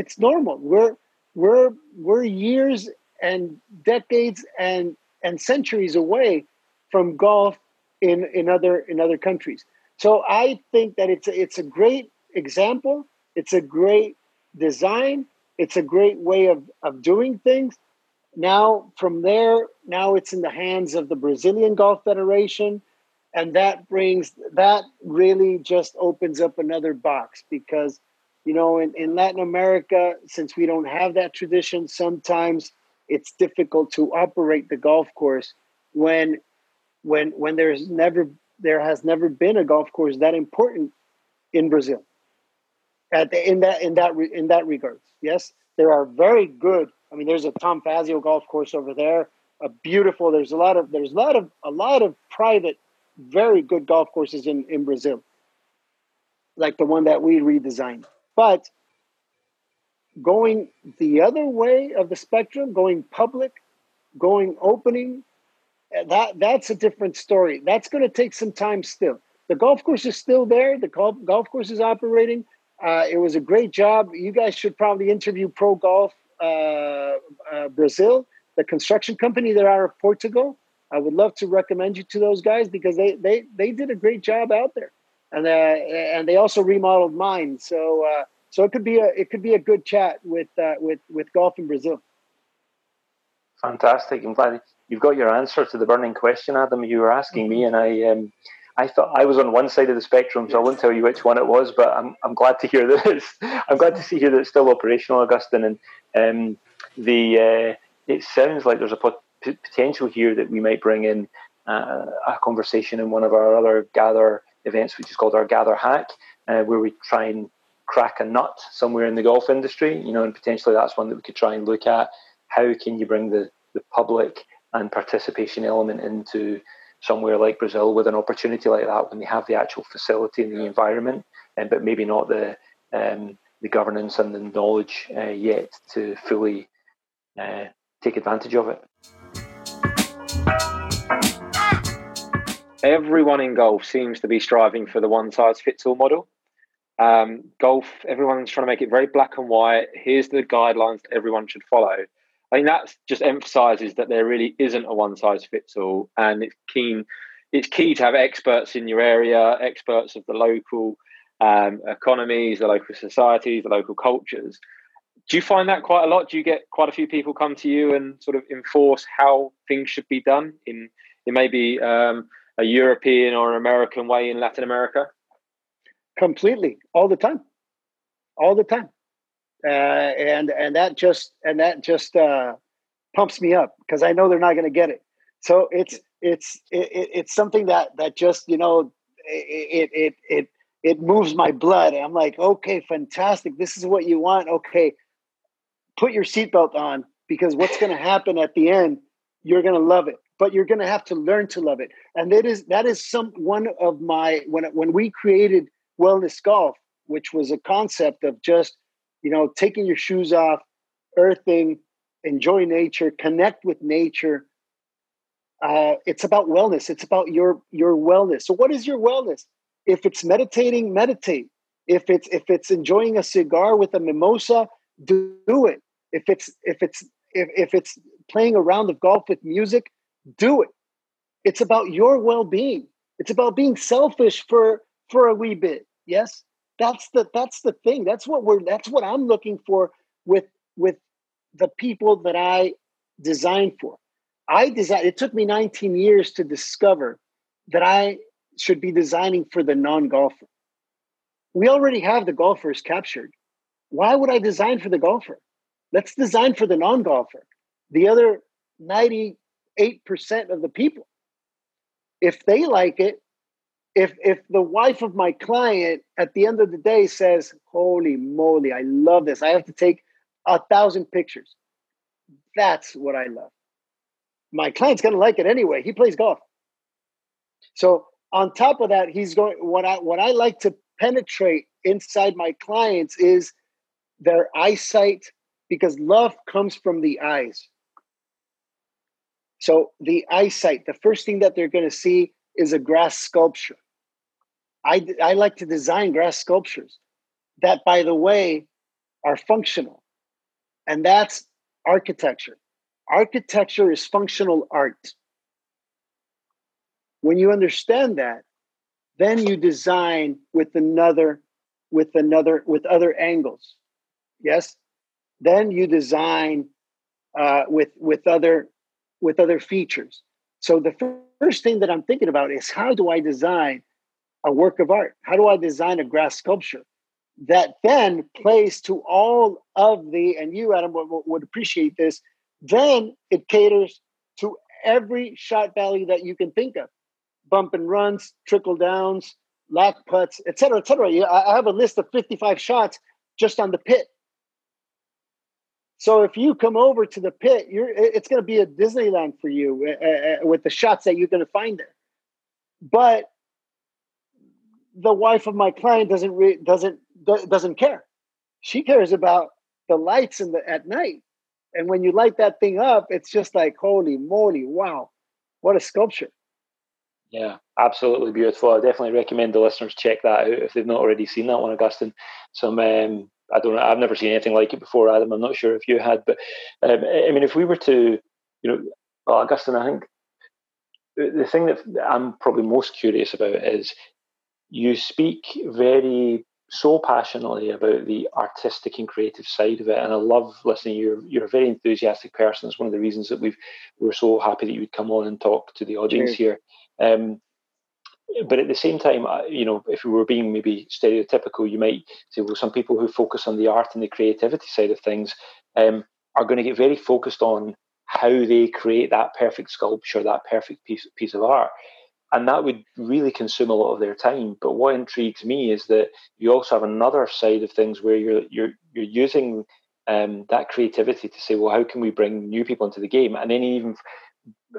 it's normal we're we're we're years and decades and and centuries away from golf in, in other in other countries. So I think that it's a, it's a great example. It's a great design. It's a great way of, of doing things. Now from there, now it's in the hands of the Brazilian Golf Federation, and that brings that really just opens up another box because you know in, in Latin America, since we don't have that tradition, sometimes it's difficult to operate the golf course when when when there's never there has never been a golf course that important in Brazil. At the, in that in that in that regards, yes, there are very good. I mean, there's a Tom Fazio golf course over there, a beautiful. There's a lot of there's a lot of a lot of private, very good golf courses in in Brazil, like the one that we redesigned. But going the other way of the spectrum, going public, going opening, eh, that that's a different story. That's going to take some time still. The golf course is still there. The golf, golf course is operating. Uh, it was a great job. You guys should probably interview Pro Golf uh, uh, Brazil, the construction company. They're out of Portugal. I would love to recommend you to those guys because they they they did a great job out there, and uh, and they also remodeled mine. So uh, so it could be a it could be a good chat with uh, with with golf in Brazil. Fantastic! I'm glad you've got your answer to the burning question, Adam. You were asking me, and I um, I thought I was on one side of the spectrum, so I won't tell you which one it was. But I'm I'm glad to hear that it's I'm glad to see here that it's still operational, Augustine, and um, the uh, it sounds like there's a pot- potential here that we might bring in uh, a conversation in one of our other gather events, which is called our Gather Hack, uh, where we try and crack a nut somewhere in the golf industry. You know, and potentially that's one that we could try and look at. How can you bring the the public and participation element into somewhere like Brazil with an opportunity like that when they have the actual facility and the environment, and but maybe not the um, the governance and the knowledge uh, yet to fully uh, take advantage of it. Everyone in golf seems to be striving for the one size fits all model. Um, golf, everyone's trying to make it very black and white. Here's the guidelines that everyone should follow. I think that just emphasizes that there really isn't a one size fits all, and it's keen. It's key to have experts in your area, experts of the local um, economies, the local societies, the local cultures. Do you find that quite a lot? Do you get quite a few people come to you and sort of enforce how things should be done in in maybe um, a European or an American way in Latin America? Completely, all the time, all the time, uh, and and that just and that just uh, pumps me up because I know they're not going to get it. So it's it's it, it's something that that just you know it it it it moves my blood. I'm like, okay, fantastic. This is what you want. Okay, put your seatbelt on because what's going to happen at the end, you're going to love it. But you're going to have to learn to love it. And that is that is some one of my when when we created wellness golf, which was a concept of just you know taking your shoes off, earthing, enjoy nature, connect with nature. Uh, it's about wellness. It's about your your wellness. So, what is your wellness? If it's meditating, meditate. If it's if it's enjoying a cigar with a mimosa, do, do it. If it's if it's if, if it's playing a round of golf with music, do it. It's about your well-being. It's about being selfish for for a wee bit. Yes, that's the that's the thing. That's what we're that's what I'm looking for with with the people that I designed for. I designed. It took me 19 years to discover that I should be designing for the non-golfer. We already have the golfers captured. Why would I design for the golfer? Let's design for the non golfer, the other 98% of the people. If they like it, if if the wife of my client at the end of the day says, "Holy moly, I love this. I have to take a thousand pictures." That's what I love. My client's going to like it anyway. He plays golf. So, on top of that, he's going what I what I like to penetrate inside my clients is their eyesight because love comes from the eyes. So the eyesight, the first thing that they're going to see is a grass sculpture. I, I like to design grass sculptures that, by the way, are functional. And that's architecture. Architecture is functional art. When you understand that, then you design with another, with another, with other angles. Yes. Then you design uh, with with other with other features. So the first thing that I'm thinking about is how do I design a work of art? How do I design a grass sculpture that then plays to all of the and you Adam would, would appreciate this. Then it caters to every shot value that you can think of, bump and runs, trickle downs, lack putts, etc., etc. I have a list of 55 shots just on the pit so if you come over to the pit, you're it's going to be a Disneyland for you uh, uh, with the shots that you're going to find there. But the wife of my client doesn't re- doesn't doesn't care. She cares about the lights in the at night. And when you light that thing up, it's just like holy moly, wow, what a sculpture. Yeah, absolutely beautiful. I definitely recommend the listeners check that out if they've not already seen that one, Augustine. Some um, I don't know. I've never seen anything like it before, Adam. I'm not sure if you had, but um, I mean, if we were to, you know, well, Augustine, I think the thing that I'm probably most curious about is you speak very so passionately about the artistic and creative side of it, and I love listening. You're you're a very enthusiastic person. It's one of the reasons that we've we're so happy that you would come on and talk to the audience here. Um, but at the same time, you know, if we were being maybe stereotypical, you might say, well, some people who focus on the art and the creativity side of things um, are going to get very focused on how they create that perfect sculpture, that perfect piece piece of art, and that would really consume a lot of their time. But what intrigues me is that you also have another side of things where you're you're you're using um, that creativity to say, well, how can we bring new people into the game, and then even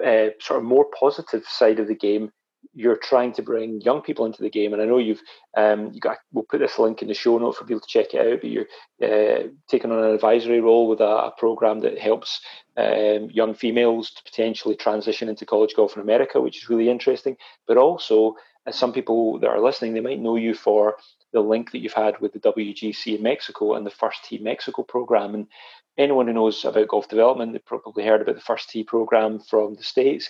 uh, sort of more positive side of the game you're trying to bring young people into the game. And I know you've um, you got. We'll put this link in the show note for people to check it out. But you're uh, taking on an advisory role with a, a program that helps um, young females to potentially transition into college golf in America, which is really interesting. But also, as some people that are listening, they might know you for the link that you've had with the WGC in Mexico and the First Tee Mexico program. And anyone who knows about golf development, they probably heard about the First Tee program from the States.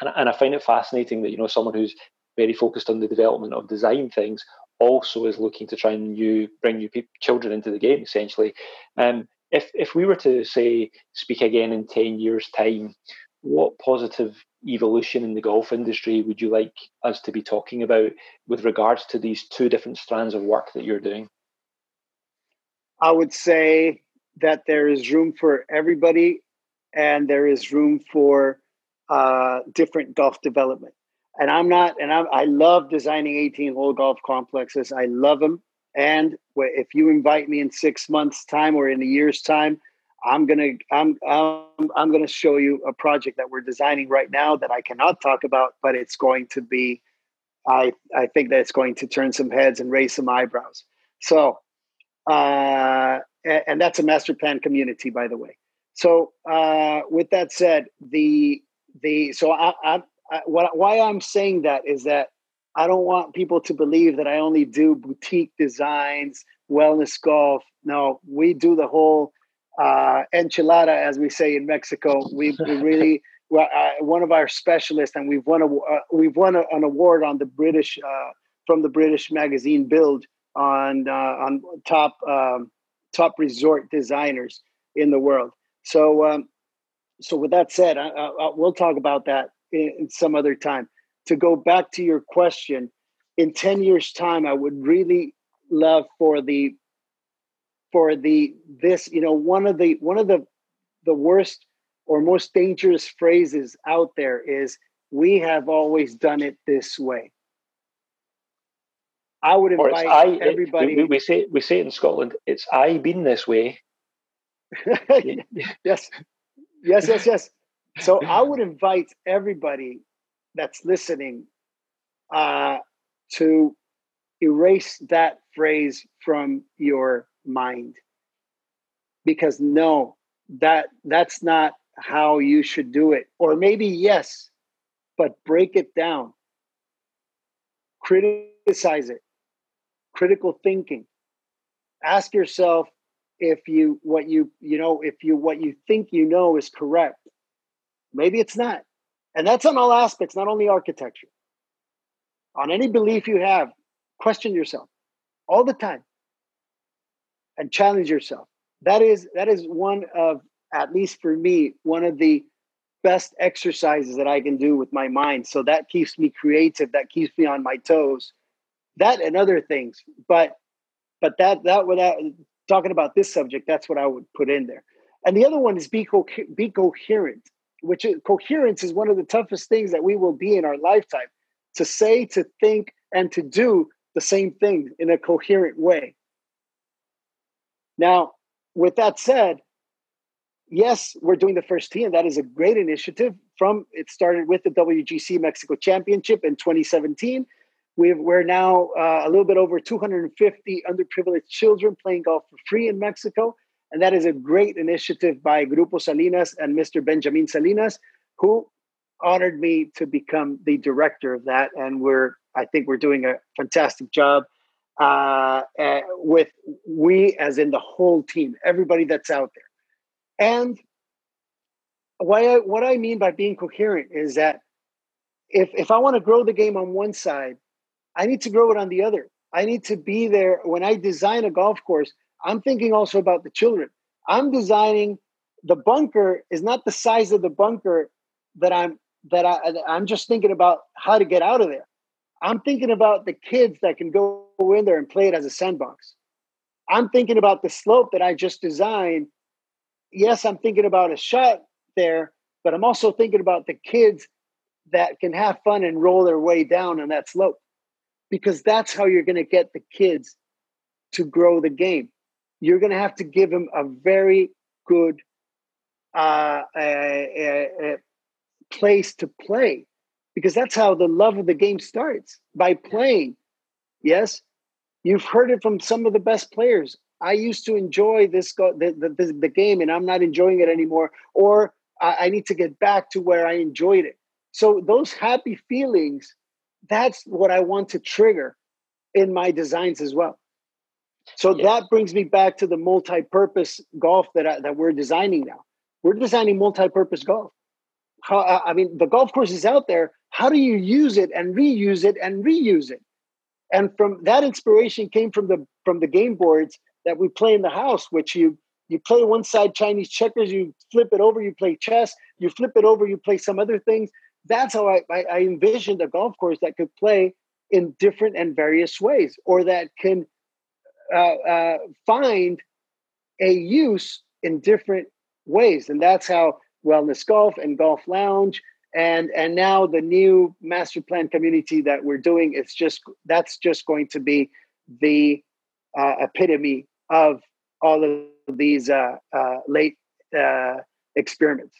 And, and I find it fascinating that you know someone who's very focused on the development of design things also is looking to try and new bring new children into the game essentially. Um, if if we were to say speak again in ten years' time, what positive evolution in the golf industry would you like us to be talking about with regards to these two different strands of work that you're doing? I would say that there is room for everybody and there is room for uh, different golf development. And I'm not, and I'm, I love designing 18 hole golf complexes. I love them. And if you invite me in six months' time or in a year's time, I'm gonna I'm I'm, I'm gonna show you a project that we're designing right now that I cannot talk about, but it's going to be I I think that it's going to turn some heads and raise some eyebrows. So uh, and, and that's a master plan community, by the way. So uh, with that said, the the so I, I, I what why I'm saying that is that I don't want people to believe that I only do boutique designs, wellness golf. No, we do the whole uh, enchilada, as we say in Mexico. We, we really well, uh, one of our specialists, and we've won a uh, we've won a, an award on the British uh, from the British magazine Build on uh, on top um, top resort designers in the world. So um, so with that said, I, I, we'll talk about that in, in some other time. To go back to your question, in 10 years time i would really love for the for the this you know one of the one of the the worst or most dangerous phrases out there is we have always done it this way. I would invite I, everybody we, we, say we say in scotland it's i been this way. Yes yes, yes, yes. So I would invite everybody that's listening uh, to erase that phrase from your mind. Because no that that's not how you should do it. Or maybe yes but break it down. Criticize it. Critical thinking. Ask yourself if you what you you know if you what you think you know is correct maybe it's not. And that's on all aspects not only architecture. On any belief you have question yourself all the time and challenge yourself. That is that is one of at least for me one of the best exercises that i can do with my mind. So that keeps me creative that keeps me on my toes that and other things. But but that that without talking about this subject, that's what I would put in there. And the other one is be, co- be coherent, which is, coherence is one of the toughest things that we will be in our lifetime to say, to think, and to do the same thing in a coherent way. Now, with that said, yes, we're doing the first tee, and that is a great initiative. From it started with the WGC Mexico Championship in 2017 we are now uh, a little bit over 250 underprivileged children playing golf for free in Mexico. And that is a great initiative by Grupo Salinas and Mr. Benjamin Salinas, who honored me to become the director of that. And we're, I think we're doing a fantastic job uh, uh, with we, as in the whole team, everybody that's out there. And why I, what I mean by being coherent is that if if I want to grow the game on one side, I need to grow it on the other. I need to be there when I design a golf course. I'm thinking also about the children. I'm designing the bunker is not the size of the bunker that I'm that I I'm just thinking about how to get out of there. I'm thinking about the kids that can go in there and play it as a sandbox. I'm thinking about the slope that I just designed. Yes, I'm thinking about a shot there, but I'm also thinking about the kids that can have fun and roll their way down on that slope because that's how you're going to get the kids to grow the game. You're going to have to give them a very good uh, a, a, a place to play because that's how the love of the game starts by playing. Yes, you've heard it from some of the best players. I used to enjoy this go- the, the, the, game and I'm not enjoying it anymore, or I, I need to get back to where I enjoyed it. So those happy feelings, that's what I want to trigger in my designs as well. So yes. that brings me back to the multi-purpose golf that I, that we're designing now. We're designing multi-purpose golf. How, I mean, the golf course is out there. How do you use it and reuse it and reuse it? And from that inspiration came from the from the game boards that we play in the house, which you you play one side Chinese checkers, you flip it over, you play chess, you flip it over, you play some other things. That's how I, I, I envisioned a golf course that could play in different and various ways, or that can uh, uh, find a use in different ways. And that's how Wellness Golf and Golf Lounge and and now the new master plan community that we're doing it's just that's just going to be the uh, epitome of all of these uh, uh, late uh, experiments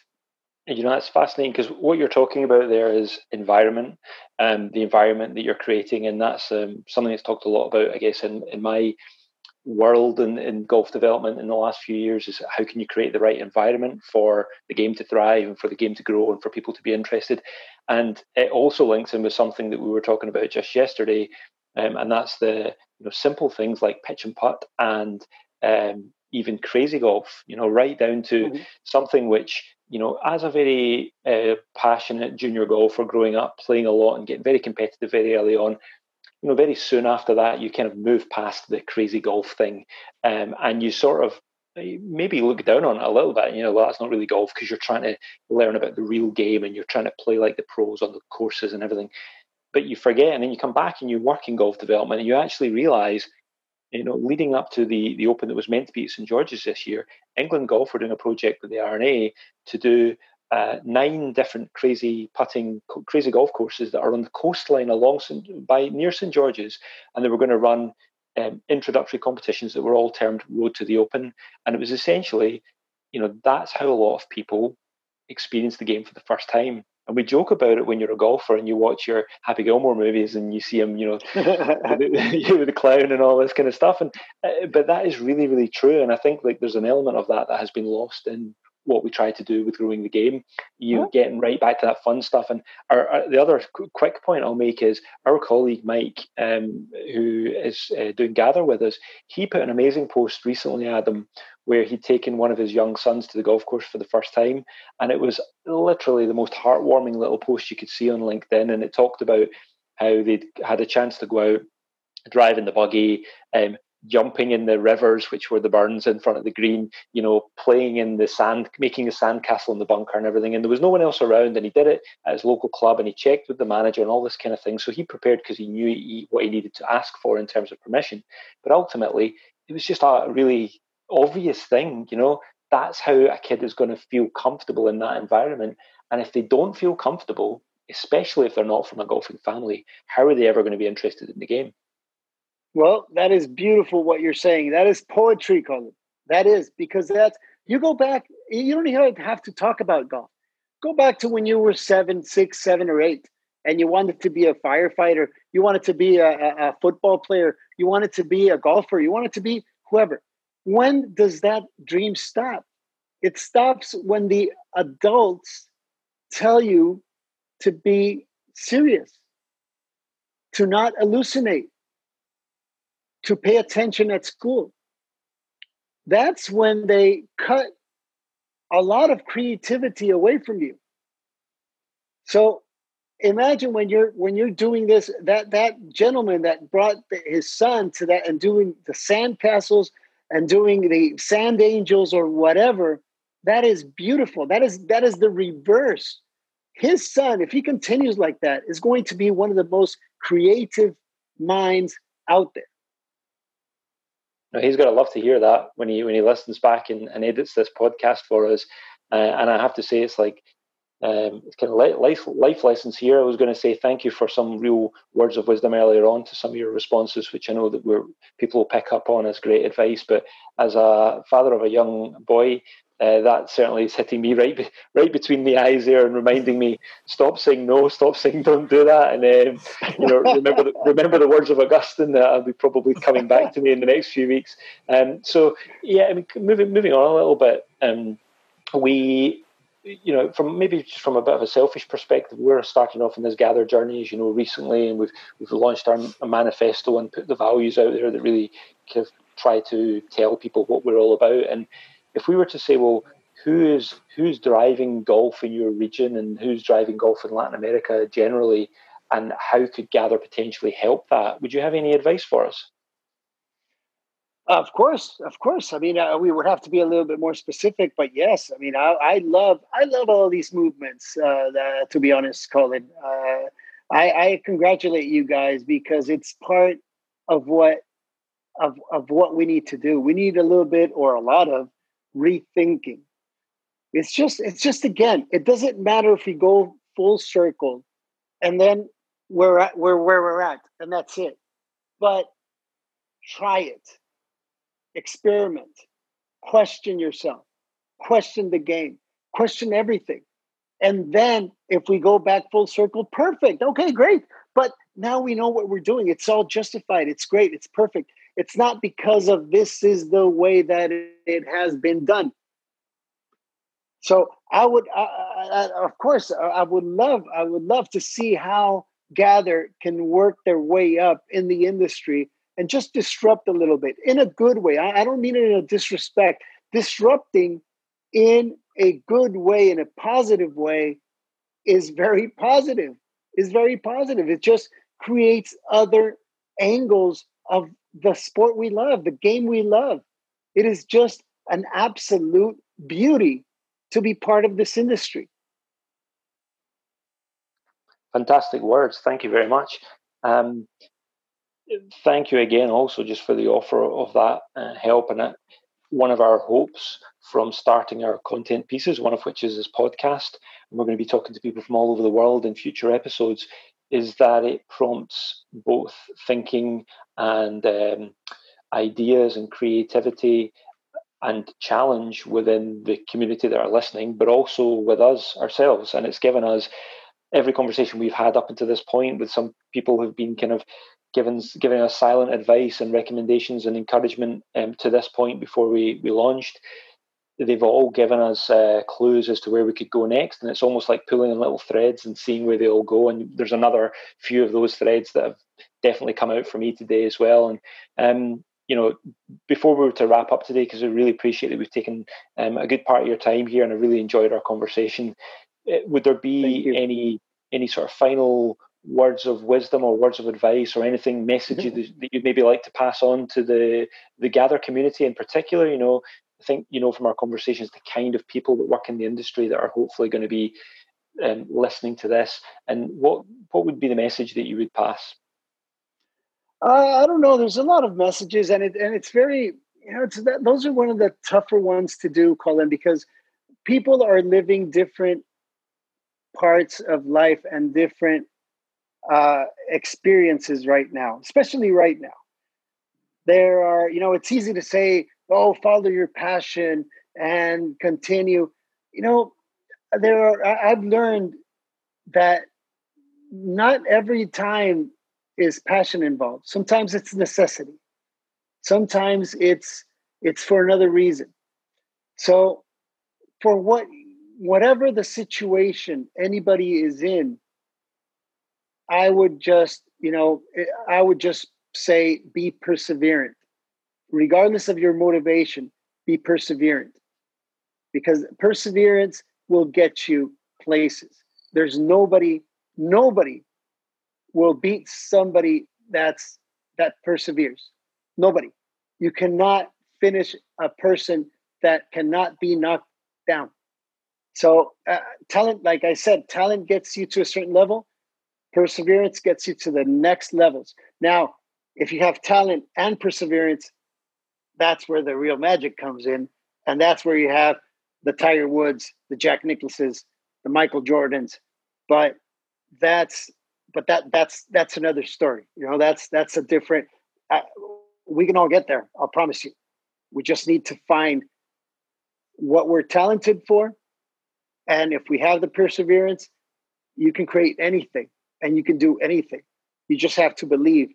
you know that's fascinating because what you're talking about there is environment and um, the environment that you're creating and that's um, something that's talked a lot about i guess in, in my world in, in golf development in the last few years is how can you create the right environment for the game to thrive and for the game to grow and for people to be interested. And it also links in with something that we were talking about just yesterday, um, and that's the you know simple things like pitch and putt and um, even crazy golf. You know, right down to mm-hmm. something which you know, as a very uh, passionate junior golfer growing up, playing a lot and getting very competitive very early on, you know, very soon after that, you kind of move past the crazy golf thing, um, and you sort of maybe look down on it a little bit. You know, well, that's not really golf because you're trying to learn about the real game and you're trying to play like the pros on the courses and everything. But you forget, and then you come back and you work in golf development, and you actually realise, you know, leading up to the the Open that was meant to be at St George's this year, England Golf were doing a project with the R&A to do uh, nine different crazy putting, crazy golf courses that are on the coastline along St, by near St George's, and they were going to run um, introductory competitions that were all termed Road to the Open, and it was essentially, you know, that's how a lot of people experience the game for the first time. And we joke about it when you're a golfer and you watch your Happy Gilmore movies and you see him, you know, with the clown and all this kind of stuff. And uh, but that is really, really true. And I think like there's an element of that that has been lost in what we try to do with growing the game. You yeah. getting right back to that fun stuff. And our, our, the other quick point I'll make is our colleague Mike, um, who is uh, doing Gather with us, he put an amazing post recently, Adam, where he'd taken one of his young sons to the golf course for the first time, and it was literally the most heartwarming little post you could see on LinkedIn, and it talked about how they'd had a chance to go out drive in the buggy, um, jumping in the rivers, which were the burns in front of the green, you know, playing in the sand, making a sandcastle in the bunker and everything. And there was no one else around, and he did it at his local club, and he checked with the manager and all this kind of thing. So he prepared because he knew he, what he needed to ask for in terms of permission. But ultimately, it was just a really obvious thing, you know. That's how a kid is going to feel comfortable in that environment. And if they don't feel comfortable, especially if they're not from a golfing family, how are they ever going to be interested in the game? Well, that is beautiful what you're saying. That is poetry, Colin. That is because that's you go back. You don't even have to talk about golf. Go back to when you were seven, six, seven, or eight, and you wanted to be a firefighter. You wanted to be a, a, a football player. You wanted to be a golfer. You wanted to be whoever. When does that dream stop? It stops when the adults tell you to be serious, to not hallucinate, to pay attention at school. That's when they cut a lot of creativity away from you. So imagine when you're when you're doing this that that gentleman that brought his son to that and doing the sand castles and doing the sand angels or whatever that is beautiful that is that is the reverse his son if he continues like that is going to be one of the most creative minds out there no, he's got to love to hear that when he when he listens back and, and edits this podcast for us uh, and i have to say it's like um, it's kind of life life lessons here. I was going to say thank you for some real words of wisdom earlier on to some of your responses, which I know that we're people will pick up on as great advice. But as a father of a young boy, uh, that certainly is hitting me right right between the eyes there and reminding me stop saying no, stop saying don't do that, and um, you know remember the, remember the words of Augustine that will be probably coming back to me in the next few weeks. Um, so yeah, I mean moving moving on a little bit. Um, we you know, from maybe just from a bit of a selfish perspective, we're starting off in this gather journey, as you know, recently, and we've we've launched our manifesto and put the values out there that really kind of try to tell people what we're all about. And if we were to say, well, who is who's driving golf in your region, and who's driving golf in Latin America generally, and how could Gather potentially help that? Would you have any advice for us? Of course, of course. I mean, uh, we would have to be a little bit more specific, but yes, I mean, I, I love, I love all these movements. Uh, that, to be honest, Colin, uh, I, I congratulate you guys because it's part of what of of what we need to do. We need a little bit or a lot of rethinking. It's just, it's just again, it doesn't matter if we go full circle, and then we're at we're where we're at, and that's it. But try it experiment, question yourself, question the game, question everything. And then if we go back full circle, perfect. Okay, great. But now we know what we're doing. It's all justified. It's great. It's perfect. It's not because of this is the way that it has been done. So I would, uh, uh, of course, I would love, I would love to see how Gather can work their way up in the industry and just disrupt a little bit in a good way. I, I don't mean it in a disrespect. Disrupting in a good way, in a positive way, is very positive. Is very positive. It just creates other angles of the sport we love, the game we love. It is just an absolute beauty to be part of this industry. Fantastic words. Thank you very much. Um, thank you again also just for the offer of that uh, help and it. one of our hopes from starting our content pieces one of which is this podcast and we're going to be talking to people from all over the world in future episodes is that it prompts both thinking and um, ideas and creativity and challenge within the community that are listening but also with us ourselves and it's given us every conversation we've had up until this point with some people who've been kind of given giving us silent advice and recommendations and encouragement um, to this point before we we launched. They've all given us uh, clues as to where we could go next, and it's almost like pulling in little threads and seeing where they all go. And there's another few of those threads that have definitely come out for me today as well. And um, you know, before we were to wrap up today, because I really appreciate that we've taken um, a good part of your time here, and I really enjoyed our conversation. Uh, would there be any any sort of final words of wisdom or words of advice or anything messages mm-hmm. that you'd maybe like to pass on to the the gather community in particular you know i think you know from our conversations the kind of people that work in the industry that are hopefully going to be um, listening to this and what what would be the message that you would pass uh, i don't know there's a lot of messages and it and it's very you know it's that those are one of the tougher ones to do colin because people are living different parts of life and different uh, experiences right now, especially right now. There are, you know, it's easy to say, oh, follow your passion and continue. You know, there are, I've learned that not every time is passion involved. Sometimes it's necessity. Sometimes it's it's for another reason. So for what whatever the situation anybody is in, I would just, you know, I would just say be perseverant. Regardless of your motivation, be perseverant because perseverance will get you places. There's nobody nobody will beat somebody that's that perseveres. Nobody. You cannot finish a person that cannot be knocked down. So, uh, talent, like I said, talent gets you to a certain level, perseverance gets you to the next levels. Now, if you have talent and perseverance, that's where the real magic comes in. And that's where you have the Tiger Woods, the Jack Nicklauses, the Michael Jordans. But that's but that that's that's another story. You know, that's that's a different. Uh, we can all get there. I'll promise you. We just need to find what we're talented for, and if we have the perseverance, you can create anything and you can do anything. You just have to believe.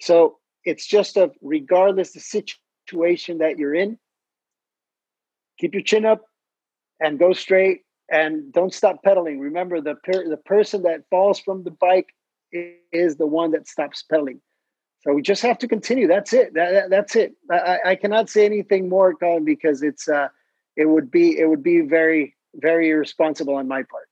So it's just a regardless the situation that you're in, keep your chin up and go straight and don't stop pedaling. Remember, the per- the person that falls from the bike is the one that stops pedaling. So we just have to continue. That's it. That, that, that's it. I, I, cannot say anything more, Colin, because it's uh, it would be it would be very very irresponsible on my part.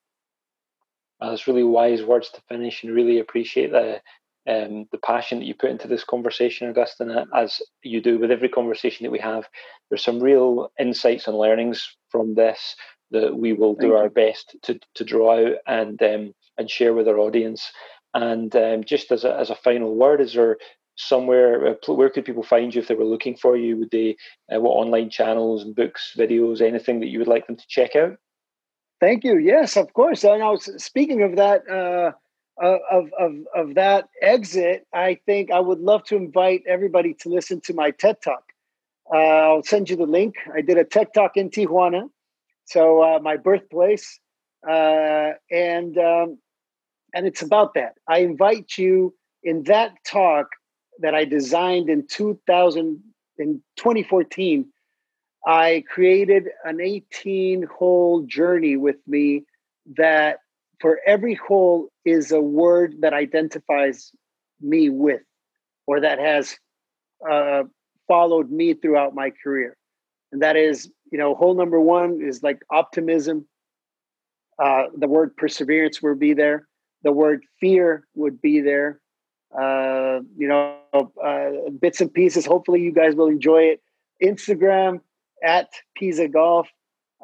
Well, that's really wise words to finish, and really appreciate the um, the passion that you put into this conversation, Augustine, as you do with every conversation that we have. There's some real insights and learnings from this that we will do our best to, to draw out and um, and share with our audience. And um, just as a, as a final word, is there somewhere uh, where could people find you if they were looking for you? Would they uh, what online channels, books, videos, anything that you would like them to check out? Thank you. Yes, of course. And I was speaking of that. Uh, of, of, of that exit, I think I would love to invite everybody to listen to my TED Talk. Uh, I'll send you the link. I did a TED Talk in Tijuana so uh, my birthplace, uh, and um, and it's about that. I invite you in that talk that I designed in 2000 in 2014. I created an 18 hole journey with me that for every hole is a word that identifies me with or that has uh, followed me throughout my career. And that is you know, hole number one is like optimism. Uh, the word perseverance would be there. The word fear would be there. Uh, you know, uh, bits and pieces. Hopefully, you guys will enjoy it. Instagram at Pizá Golf,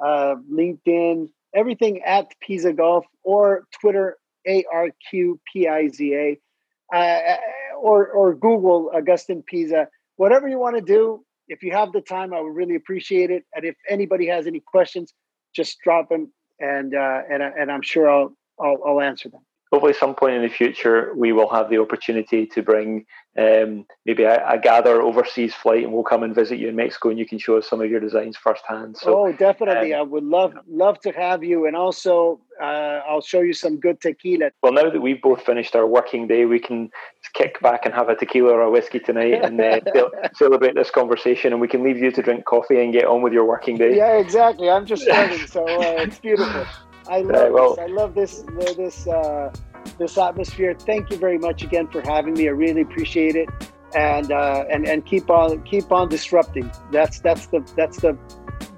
uh, LinkedIn, everything at Pizá Golf, or Twitter A R Q P I Z A, uh, or or Google Augustin Pizá. Whatever you want to do, if you have the time, I would really appreciate it. And if anybody has any questions, just drop them, and uh, and and I'm sure I'll, I'll I'll answer them hopefully some point in the future we will have the opportunity to bring um, maybe a, a, gather overseas flight and we'll come and visit you in Mexico and you can show us some of your designs firsthand. So, oh, definitely. Um, I would love love to have you. And also, uh, I'll show you some good tequila. Well, now that we've both finished our working day, we can kick back and have a tequila or a whiskey tonight and uh, celebrate this conversation. And we can leave you to drink coffee and get on with your working day. Yeah, exactly. I'm just starting. so uh, it's beautiful. I love right, well, this. I love this this uh, this atmosphere. Thank you very much again for having me. I really appreciate it, and uh, and and keep on keep on disrupting. That's that's the that's the,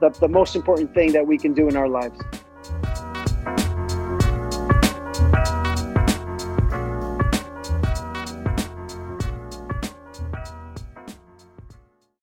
the the most important thing that we can do in our lives.